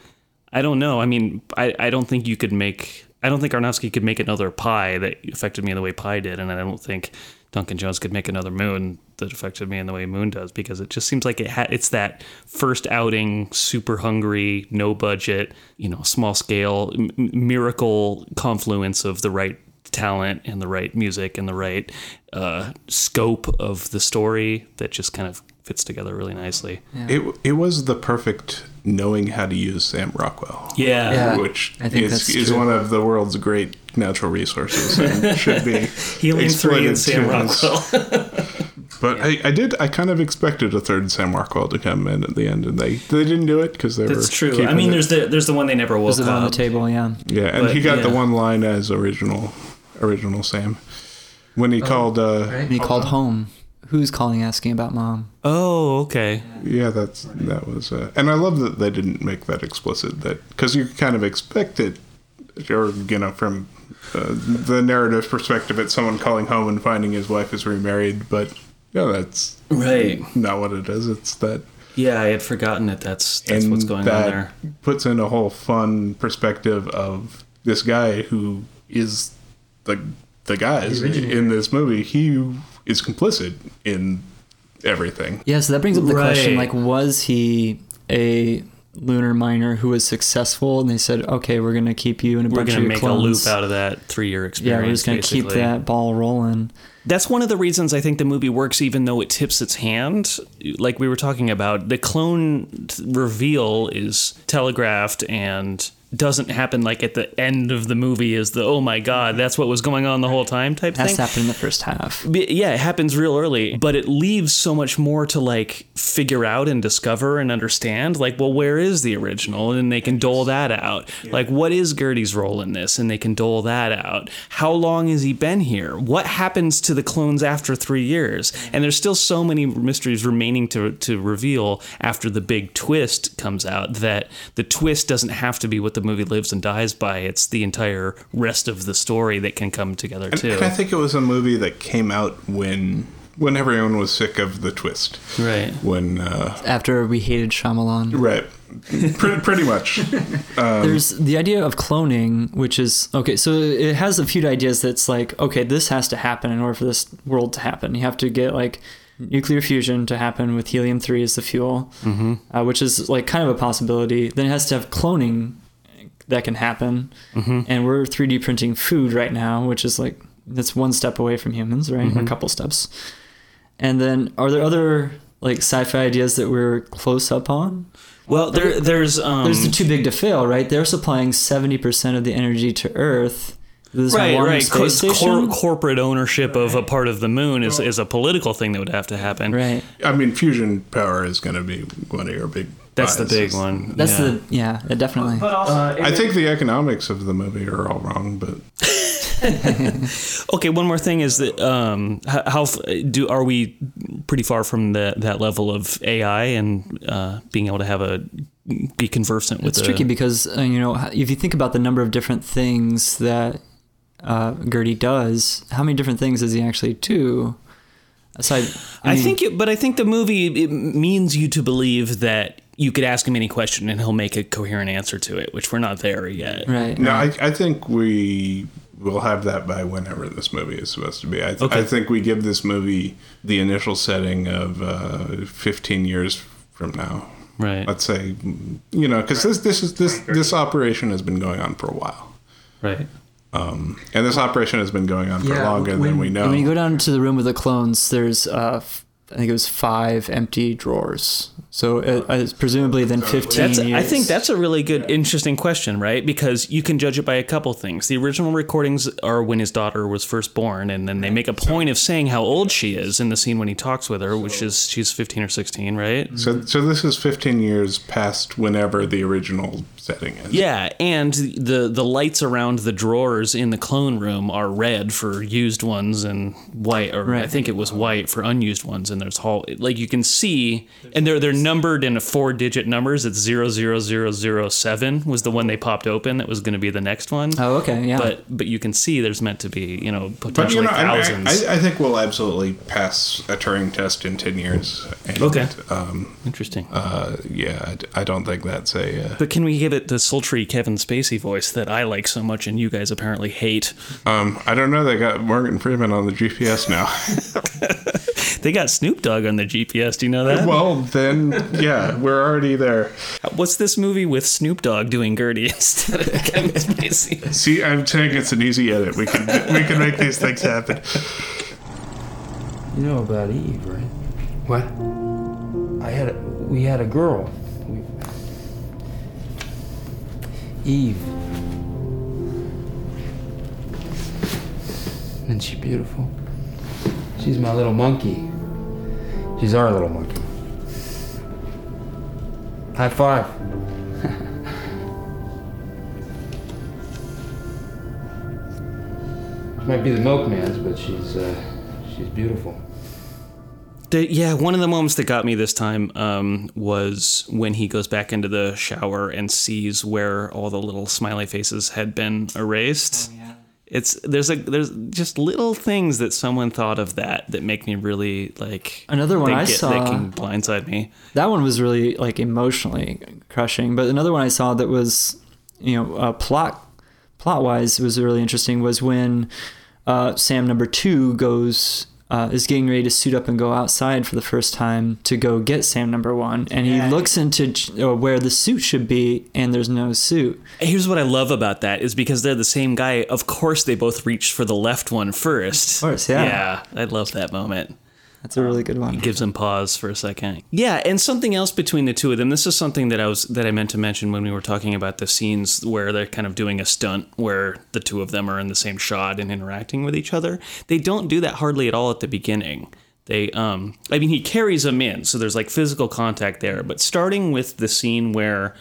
I don't know. I mean, I, I don't think you could make I don't think Aronofsky could make another Pi that affected me in the way Pi did, and I don't think Duncan Jones could make another Moon that affected me in the way Moon does because it just seems like it ha- it's that first outing, super hungry, no budget, you know, small scale, m- miracle confluence of the right talent and the right music and the right uh, scope of the story that just kind of fits together really nicely. It it was the perfect knowing how to use Sam Rockwell. Yeah. Yeah. Which I think is, is one of the world's great natural resources and should be [LAUGHS] Helium 3 and exploited Sam to its- Rockwell. [LAUGHS] But I, I did. I kind of expected a third Sam Rockwell to come in at the end, and they they didn't do it because they were. That's true. I mean, it- there's the there's the one they never woke was it on the table? Yeah. yeah, and but, he got the one line as original original Sam when he called. uh And he called home. Who's calling asking about mom? Oh, okay. Yeah, that's that was, uh, and I love that they didn't make that explicit. That because you kind of expect it, or you know, from uh, the narrative perspective, it's someone calling home and finding his wife is remarried, but yeah, that's Right. not what it is. It's that, Yeah, I had forgotten that. That's that's and what's going that on there. puts in a whole fun perspective of this guy who is the the guys in this movie. He is complicit in everything. Yeah, so that brings up the question like was he a lunar miner who was successful and they said, "Okay, we're going to keep you in a We're bunch gonna of your make clones." a loop out of that three year experience. Yeah, we're just going to keep that ball rolling. That's one of the reasons I think the movie works, even though it tips its hand. Like we were talking about, the clone reveal is telegraphed and doesn't happen like at the end of the movie is the oh my god mm-hmm. that's what was going on the whole time type Has thing to happen in the first half. Yeah, it happens real early, but it leaves so much more to like figure out and discover and understand. Like, well, where is the original? And they can dole that out. Like, what is Gertie's role in this? And they can dole that out. How long has he been here? What happens to the clones after three years? Mm-hmm. And there's still so many mysteries remaining to to reveal after the big twist comes out. That the twist doesn't have to be what the movie lives and dies by. It's the entire rest of the story that can come together And, too. and I think it was a movie that came out when when everyone was sick of the twist. Right. When uh, After we hated Shyamalan. right, pretty, pretty much. [LAUGHS] There's the idea of cloning, which is okay. So it has a few ideas that's like, okay, this has to happen in order for this world to happen. You have to get like nuclear fusion to happen with helium three as the fuel, uh, which is like kind of a possibility. Then it has to have cloning that can happen, and we're 3D printing food right now, which is like that's one step away from humans, right? Or a couple steps. And then, are there other like sci-fi ideas that we're close up on? Well, there there's um There's the too big to fail, right? They're supplying seventy percent of the energy to Earth. This right, one right. Co- space cor- station. corporate ownership of a part of the moon is, is a political thing that would have to happen. right. I mean, fusion power is going to be one of your big. That's the big one. That's yeah. the yeah, it definitely. I think the economics of the movie are all wrong, but [LAUGHS] Okay, one more thing is that um, h- how do are we pretty far from the, that level of AI and uh, being able to have a be conversant with It's the, tricky because uh, you know if you think about the number of different things that uh, Gertie does, how many different things does he actually do? Aside, I, mean, think, it, but I think the movie it means you to believe that you could ask him any question and he'll make a coherent answer to it, which we're not there yet. right. no, I, I think we will have that by whenever this movie is supposed to be. I, Okay. I think we give this movie the initial setting of uh, 15 years from now. Right. Let's say, you know, because this this is this this operation has been going on for a while, Right. And this operation has been going on for Yeah, longer when- than we know. When you go down to the room with the clones, there's uh, f- I think it was five empty drawers. So uh, uh, presumably then fifteen That's, years. I think that's a really good, interesting question, right? Because you can judge it by a couple things. The original recordings are when his daughter was first born, and then they make a point of saying how old she is in the scene when he talks with her, which is she's 15 or 16, right? so so this is 15 years past whenever the original setting is. Yeah, and the the lights around the drawers in the clone room are red for used ones and white, or I think it was white for unused ones. And there's whole like you can see, and they're they're numbered in four digit numbers. It's zero zero zero zero seven was the one they popped open. That was going to be the next one. Oh, okay, yeah. But but you can see there's meant to be you know But potentially you know, I, mean, thousands. I, I think we'll absolutely pass a Turing test in 10 years. And, Okay. Um, Interesting. uh, yeah, I don't think that's a. Uh, but can we give it the sultry Kevin Spacey voice that I like so much and you guys apparently hate? um, I don't know. They got Morgan Freeman on the GPS now. [LAUGHS] [LAUGHS] They got Snoop Dogg on the GPS. Do you know that? well, then, yeah, we're already there. What's this movie with Snoop Dogg doing Gertie [LAUGHS] instead of Kevin Spacey? See, I'm saying it's an easy edit. We can we can make these things happen. You know about Eve, right? What? I had a, we had a girl. We, Eve. Isn't she beautiful? She's my little monkey. She's our little monkey. High five. [LAUGHS] she might be the milkman's, but she's uh, she's beautiful. The, yeah, one of the moments that got me this time um, was when he goes back into the shower and sees where all the little smiley faces had been erased. Yeah, It's there's a there's just little things that someone thought of that that make me really like Another one I get- saw- that can blindside me. that one was really like emotionally crushing. But another one I saw that was, you know, uh, plot plot wise was really interesting was when uh, Sam number two goes uh, is getting ready to suit up and go outside for the first time to go get Sam number one, and he looks into uh, where the suit should be, and there's no suit. Here's what I love about that is because they're the same guy. Of course, they both reached for the left one first. Of course, yeah. Yeah, I love that moment. That's a really good one. It gives him pause for a second. Yeah, and something else between the two of them. This is something that I was that I meant to mention when we were talking about the scenes where they're kind of doing a stunt where the two of them are in the same shot and interacting with each other. They don't do that hardly at all at the beginning. They um I mean he carries them in, so there's like physical contact there, but starting with the scene where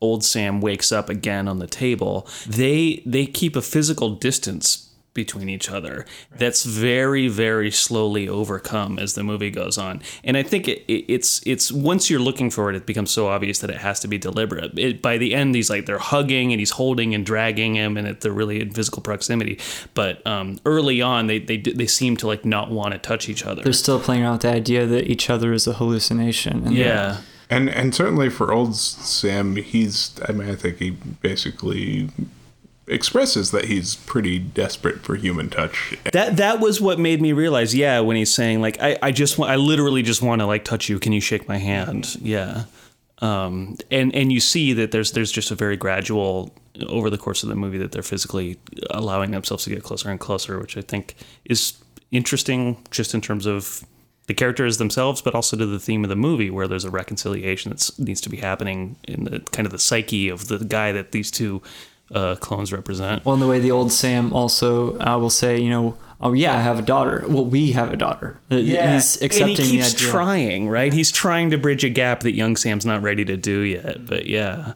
old Sam wakes up again on the table, they they keep a physical distance between each other that's very very slowly overcome as the movie goes on. And i think it, it, it's it's once you're looking for it it becomes so obvious that it has to be deliberate. It, by the end he's like they're hugging and he's holding and dragging him and they're really in physical proximity. But um, early on they, they they seem to like not want to touch each other. They're still playing around with the idea that each other is a hallucination. And yeah. And and certainly for old Sam, he's I mean I think he basically expresses that he's pretty desperate for human touch. That that was what made me realize, yeah, when he's saying like I, I just want I literally just want to like touch you. Can you shake my hand? Yeah. Um, and and you see that there's there's just a very gradual over the course of the movie that they're physically allowing themselves to get closer and closer, which I think is interesting just in terms of the characters themselves, but also to the theme of the movie, where there's a reconciliation that needs to be happening in the kind of the psyche of the guy that these two uh, clones represent. Well, in the way the old Sam also uh, will say, you know, oh yeah, I have a daughter. Well, we have a daughter. Uh, He's accepting and he keeps the idea. trying, right? He's trying to bridge a gap that young Sam's not ready to do yet. But yeah,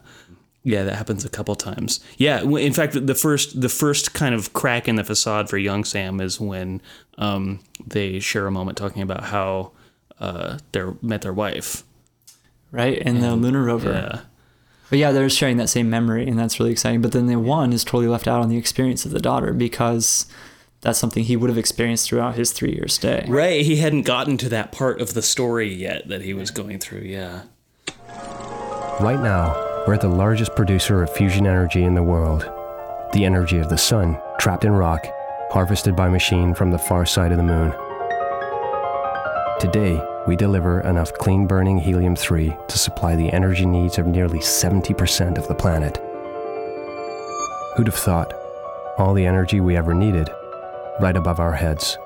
yeah, that happens a couple times. Yeah, in fact, the first the first kind of crack in the facade for young Sam is when um, they share a moment talking about how uh, they met their wife. right? And the lunar rover. Yeah. But yeah, they're sharing that same memory, and that's really exciting. But then the one is totally left out on the experience of the daughter because that's something he would have experienced throughout his three year stay. Right, he hadn't gotten to that part of the story yet that he was going through. Yeah. Right now, we're at the largest producer of fusion energy in the world. The energy of the sun, trapped in rock, harvested by machine from the far side of the moon. Today, we deliver enough clean burning helium 3 to supply the energy needs of nearly 70% of the planet. Who'd have thought? All the energy we ever needed, right above our heads.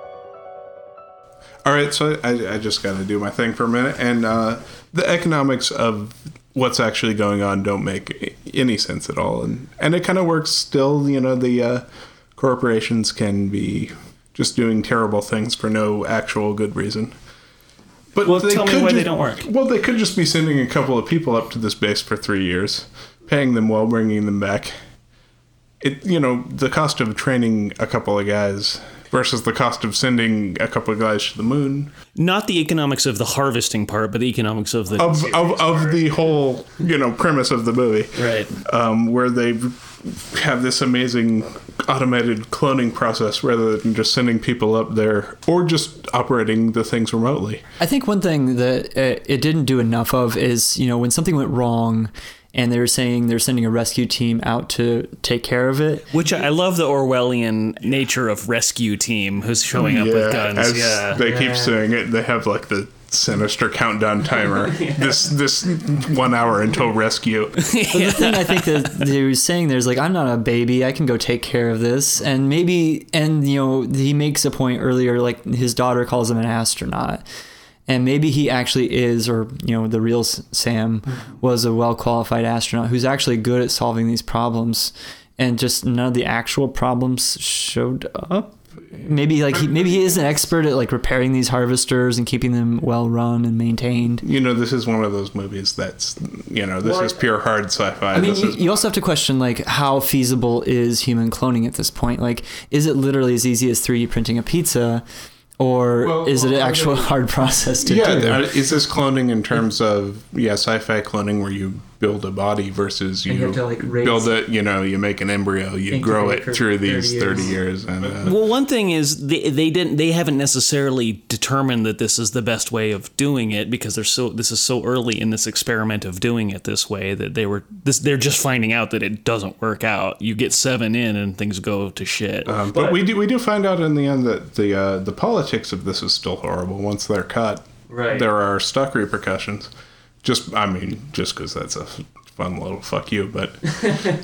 All right, so I, I just got to do my thing for a minute, and uh, the economics of what's actually going on don't make any sense at all, and and it kind of works still. You know, the uh, corporations can be just doing terrible things for no actual good reason. But Well, tell me why ju- they don't work. Well, they could just be sending a couple of people up to this base for three years, paying them well, bringing them back. It you know the cost of training a couple of guys versus the cost of sending a couple of guys to the moon. Not the economics of the harvesting part, but the economics of the of of, of the whole you know premise of the movie. Right. um, where they have this amazing automated cloning process rather than just sending people up there or just operating the things remotely. I think one thing that uh, it didn't do enough of is, you know, when something went wrong and they were saying they're sending a rescue team out to take care of it. Which I I love the Orwellian nature of rescue team who's showing up with guns. as yeah. they keep saying it they have like the sinister countdown timer [LAUGHS] this this one hour until rescue [LAUGHS] But the thing I think that they were saying there's like, I'm not a baby. I can go take care of this. And maybe, and you know, he makes a point earlier, like his daughter calls him an astronaut. And maybe he actually is, or, you know, the real Sam mm-hmm. was a well qualified astronaut who's actually good at solving these problems. And just none of the actual problems showed up. Maybe like he, maybe he is an expert at like repairing these harvesters and keeping them well run and maintained. you know this is one of those movies that's you know this is pure hard sci-fi I mean, this you, is you also have to question like how feasible is human cloning at this point? Like, is it literally as easy as 3D printing a pizza, or Well, is it an actual hard process to yeah, do? uh, is this cloning in terms of yeah sci-fi cloning where you build a body versus you, you have to, like, raise- build it you know you make an embryo you grow it for through 30 these years. 30 years and uh, Well, one thing is they, they didn't they haven't necessarily determined that this is the best way of doing it because they're so this is so early in this experiment of doing it this way that they were this they're just finding out that it doesn't work out. You get seven in and things go to shit. um, but, we do we do find out in the end that the uh, the politics of this is still horrible once they're cut Right. there are stuck repercussions just i mean just because that's a fun little fuck you but [LAUGHS]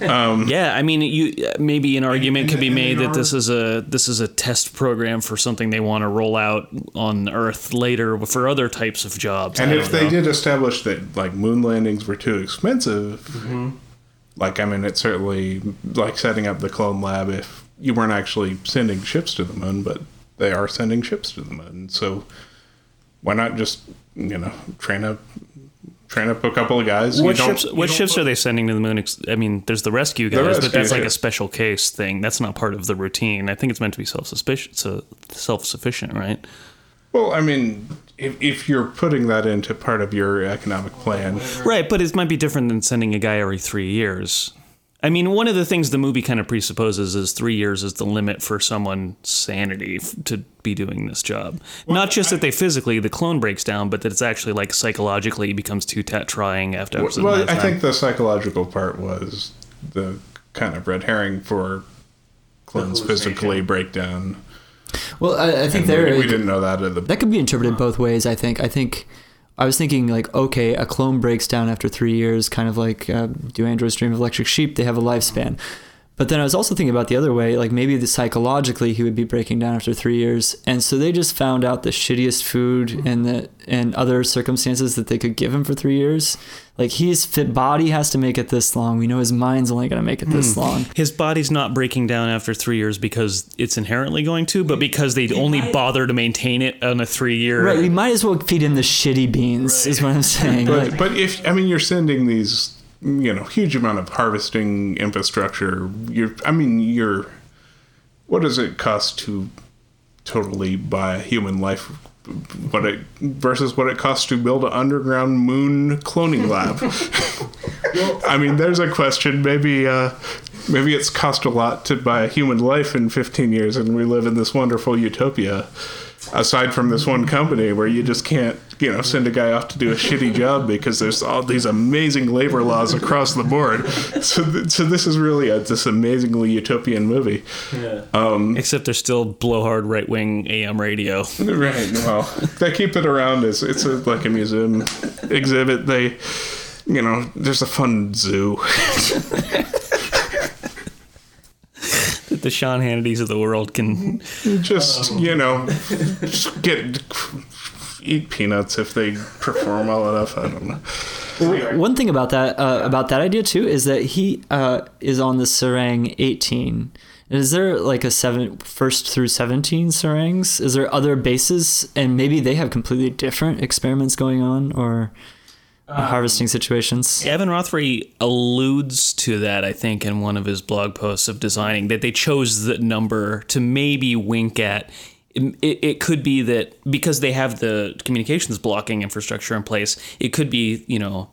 Yeah, I mean, you maybe an argument could be made that this is a this is a test program for something they want to roll out on Earth later for other types of jobs. And I if don't they know. did establish that like moon landings were too expensive, Mm-hmm. like I mean, it's certainly like setting up the clone lab if you weren't actually sending ships to the moon, but they are sending ships to the moon. So why not just you know train a to put a couple of guys. What you ships? What ships put- are they sending to the moon? I mean, there's the rescue The guys, rescue, but that's like a special case thing. That's not part of the routine. I think it's meant to be self self sufficient, right? Well, I mean, if, if you're putting that into part of your economic plan, Right, but it might be different than sending a guy every three years. I mean, one of the things the movie kind of presupposes is three years is the limit for someone's sanity f- to be doing this job. Not just that they physically, the clone breaks down, but that it's actually like psychologically becomes too ta- trying after. a certain well, I think the psychological part was the kind of red herring for clones physically break down. Well, I, I think And there we, we didn't know that at the that could be interpreted both ways. I think. I think. I was thinking like, okay, a clone breaks down after three years, kind of like uh, do androids dream of electric sheep? They have a lifespan. But then I was also thinking about the other way, like maybe the psychologically he would be breaking down after three years, and so they just found out the shittiest food and the and other circumstances that they could give him for three years. Like his fit body has to make it this long. We know his mind's only going to make it this Hmm. long. His body's not breaking down after three years because it's inherently going to, but because they only bother to maintain it on a three year. Right, we might as well feed him the shitty beans, is what I'm saying. But, Like- but if I mean you're sending these you know huge amount of harvesting infrastructure, you're I mean you're what does it cost to totally buy a human life? What it versus what it costs to build an underground moon cloning lab. [LAUGHS] I mean, there's a question. Maybe, uh, maybe it's cost a lot to buy a human life in 15 years, and we live in this wonderful utopia. Aside from this one company where you just can't, you know, send a guy off to do a shitty job because there's all these amazing labor laws across the board. So, th- so this is really a, this amazingly utopian movie. Um, Except there's still blowhard right wing AM radio. Right. Well, they keep it around as it's a, like a museum exhibit. They, you know, there's a fun zoo. that [LAUGHS] the Sean Hannitys of the world can just you know just get eat peanuts if they perform well enough. I don't know. One thing about that uh, about that idea too is that he uh, is on the Sarang 18. Is there like a seven first through 17 Sarangs? Is there other bases and maybe they have completely different experiments going on or harvesting situations? Gavin Rothery alludes to that, I think, in one of his blog posts of designing that they chose the number to maybe wink at. It, it could be that because they have the communications blocking infrastructure in place, it could be, you know,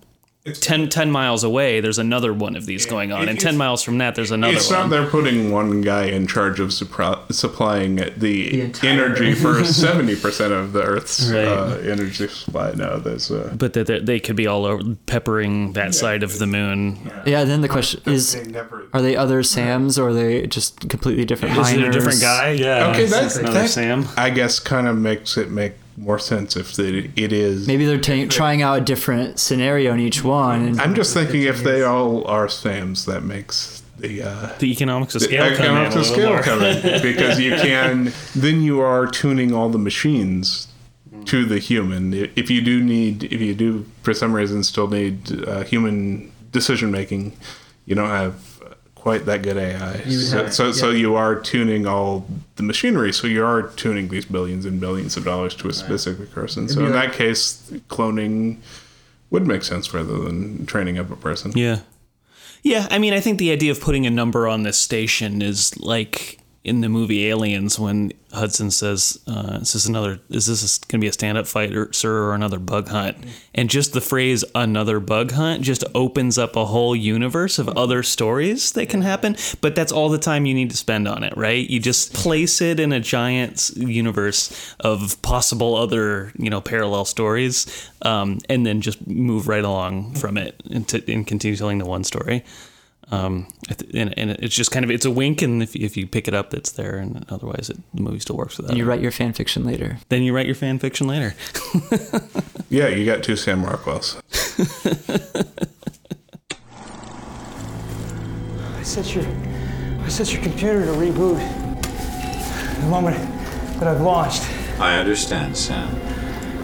10, 10 miles away, there's another one of these going on. And 10 miles from that, there's another It's one. not they're putting one guy in charge of suppri- supplying the, energy for [LAUGHS] seventy percent of the Earth's Right. uh, energy supply. No, there's uh, but that that they could be all over peppering that side of the moon. Yeah, then the question is are they other Sams or are they just completely different Is it a different guy? Yeah. okay. That's another that, Sam. I guess kind of makes it make more sense if it, it is. Maybe they're ta trying out a different scenario in each one. And I'm just thinking if they all are Sams, that makes the uh, The economics of the scale come in. economics a of scale more. come in [LAUGHS] because you can then you are tuning all the machines to the human. If you do need, if you do for some reason still need uh, human decision making, you don't have quite that good AI. So, have- so, so you are tuning all the machinery. So you are tuning these billions and billions of dollars to a specific person. So It'd in be that case, cloning would make sense rather than training up a person. Yeah. Yeah, I mean, I think the idea of putting a number on this station is like in the movie Aliens when Hudson says, uh, "Is this another? Is this going to be a stand-up fight, or, sir, or another bug hunt?" And just the phrase "another bug hunt" just opens up a whole universe of other stories that can happen. But that's all the time you need to spend on it, right? You just place it in a giant universe of possible other, you know, parallel stories, um, and then just move right along from it and, and continue telling the one story. Um, and, and it's just kind of it's a wink, and if, if you pick it up, it's there, and otherwise, it, the movie still works without. and you write your fan fiction later. Then you write your fan fiction later. [LAUGHS] Yeah, you got two Sam Rockwells. I set your, I set your computer to reboot the moment that I've launched. I understand, Sam.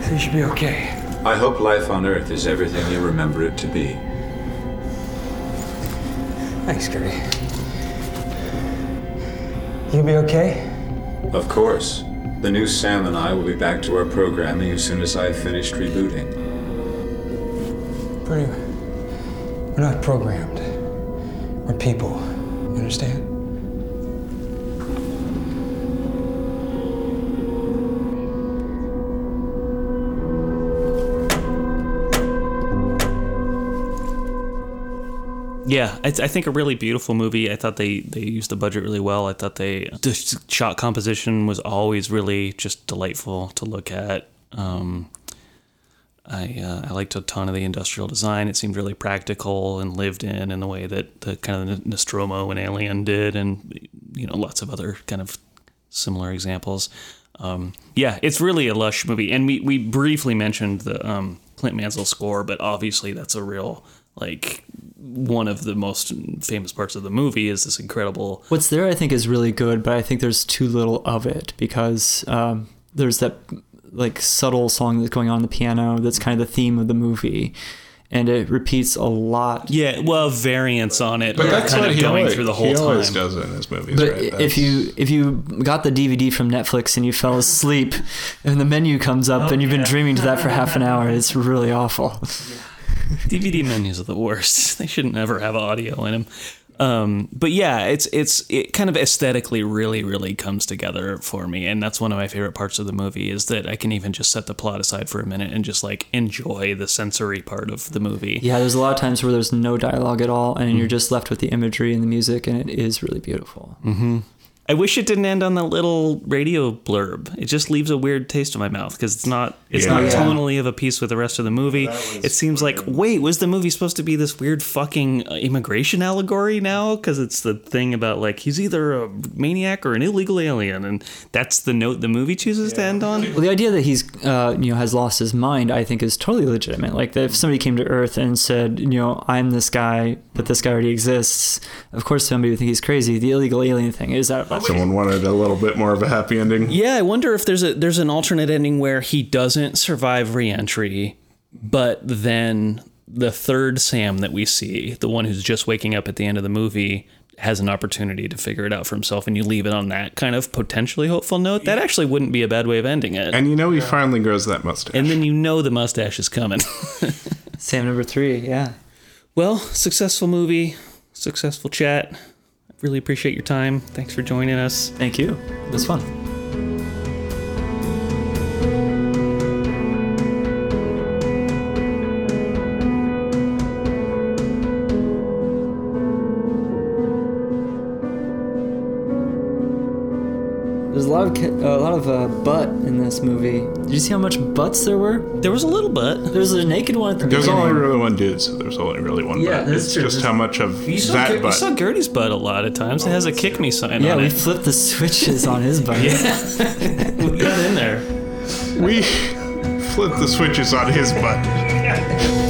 So you should be okay. I hope life on Earth is everything you remember it to be. Thanks, Gertie. You'll be okay? Of course. The new Sam and I will be back to our programming as soon as I've finished rebooting. Pretty. We're not programmed. We're people. You understand? Yeah, I, I think a really beautiful movie. I thought they they used the budget really well. I thought they the shot composition was always really just delightful to look at. Um, I uh, I liked a ton of the industrial design. It seemed really practical and lived in in the way that the kind of Nostromo and Alien did, and you know lots of other kind of similar examples. Um, yeah, it's really a lush movie, and we we briefly mentioned the um, Clint Mansell score, but obviously that's a real like one of the most famous parts of the movie is this incredible What's there, I think, is really good, but I think there's too little of it because um, there's that like subtle song that's going on, on the piano that's kind of the theme of the movie, and it repeats a lot. Yeah, well, variants on it, But are that's kind what of he going always, through the whole he time. always does it in his movies. But right? if you if you got the DVD from Netflix and you fell asleep, and the menu comes up and you've been dreaming to that for half an hour, it's really awful. [LAUGHS] DVD menus are the worst. [LAUGHS] They shouldn't ever have audio in them. Um, but yeah, it's it's it kind of aesthetically really really comes together for me, and that's one of my favorite parts of the movie is that I can even just set the plot aside for a minute and just like enjoy the sensory part of the movie. Yeah, there's a lot of times where there's no dialogue at all, and you're just left with the imagery and the music, and it is really beautiful. hmm I wish it didn't end on that little radio blurb. It just leaves a weird taste in my mouth because it's not it's Yeah. not Yeah. tonally of a piece with the rest of the movie. It seems like wait, was the movie supposed to be this weird fucking uh, immigration allegory now? Because it's the thing about like he's either a maniac or an illegal alien, and that's the note the movie chooses to end on. Well, the idea that he's, uh, you know, has lost his mind, I think, is totally legitimate. Like, if somebody came to Earth and said, you know, I'm this guy, but this guy already exists, of course somebody would think he's crazy. The illegal alien thing is that. Someone wanted a little bit more of a happy ending. Yeah, I wonder if there's a there's an alternate ending where he doesn't survive reentry, but then the third Sam that we see, the one who's just waking up at the end of the movie, has an opportunity to figure it out for himself, and you leave it on that kind of potentially hopeful note. That actually wouldn't be a bad way of ending it. And you know he finally grows that mustache. And then you know the mustache is coming. Sam number three, yeah. Well, successful movie, successful chat. Really appreciate your time. Thanks for joining us. Thank you. It was fun. There's a lot of a lot of uh, butt in this movie. Did you see how much butts there were? There was a little butt. There's a naked one at the There's beginning. only really one dude, so there's only really one Yeah, butt. that's It's true. just how much of You saw, that Ger- you butt. saw Gertie's butt a lot of times. It has a kick me sign on it. yeah, on we it. flipped the switches on his butt. [LAUGHS] we got in there. we [LAUGHS] flipped the switches on his butt. [LAUGHS]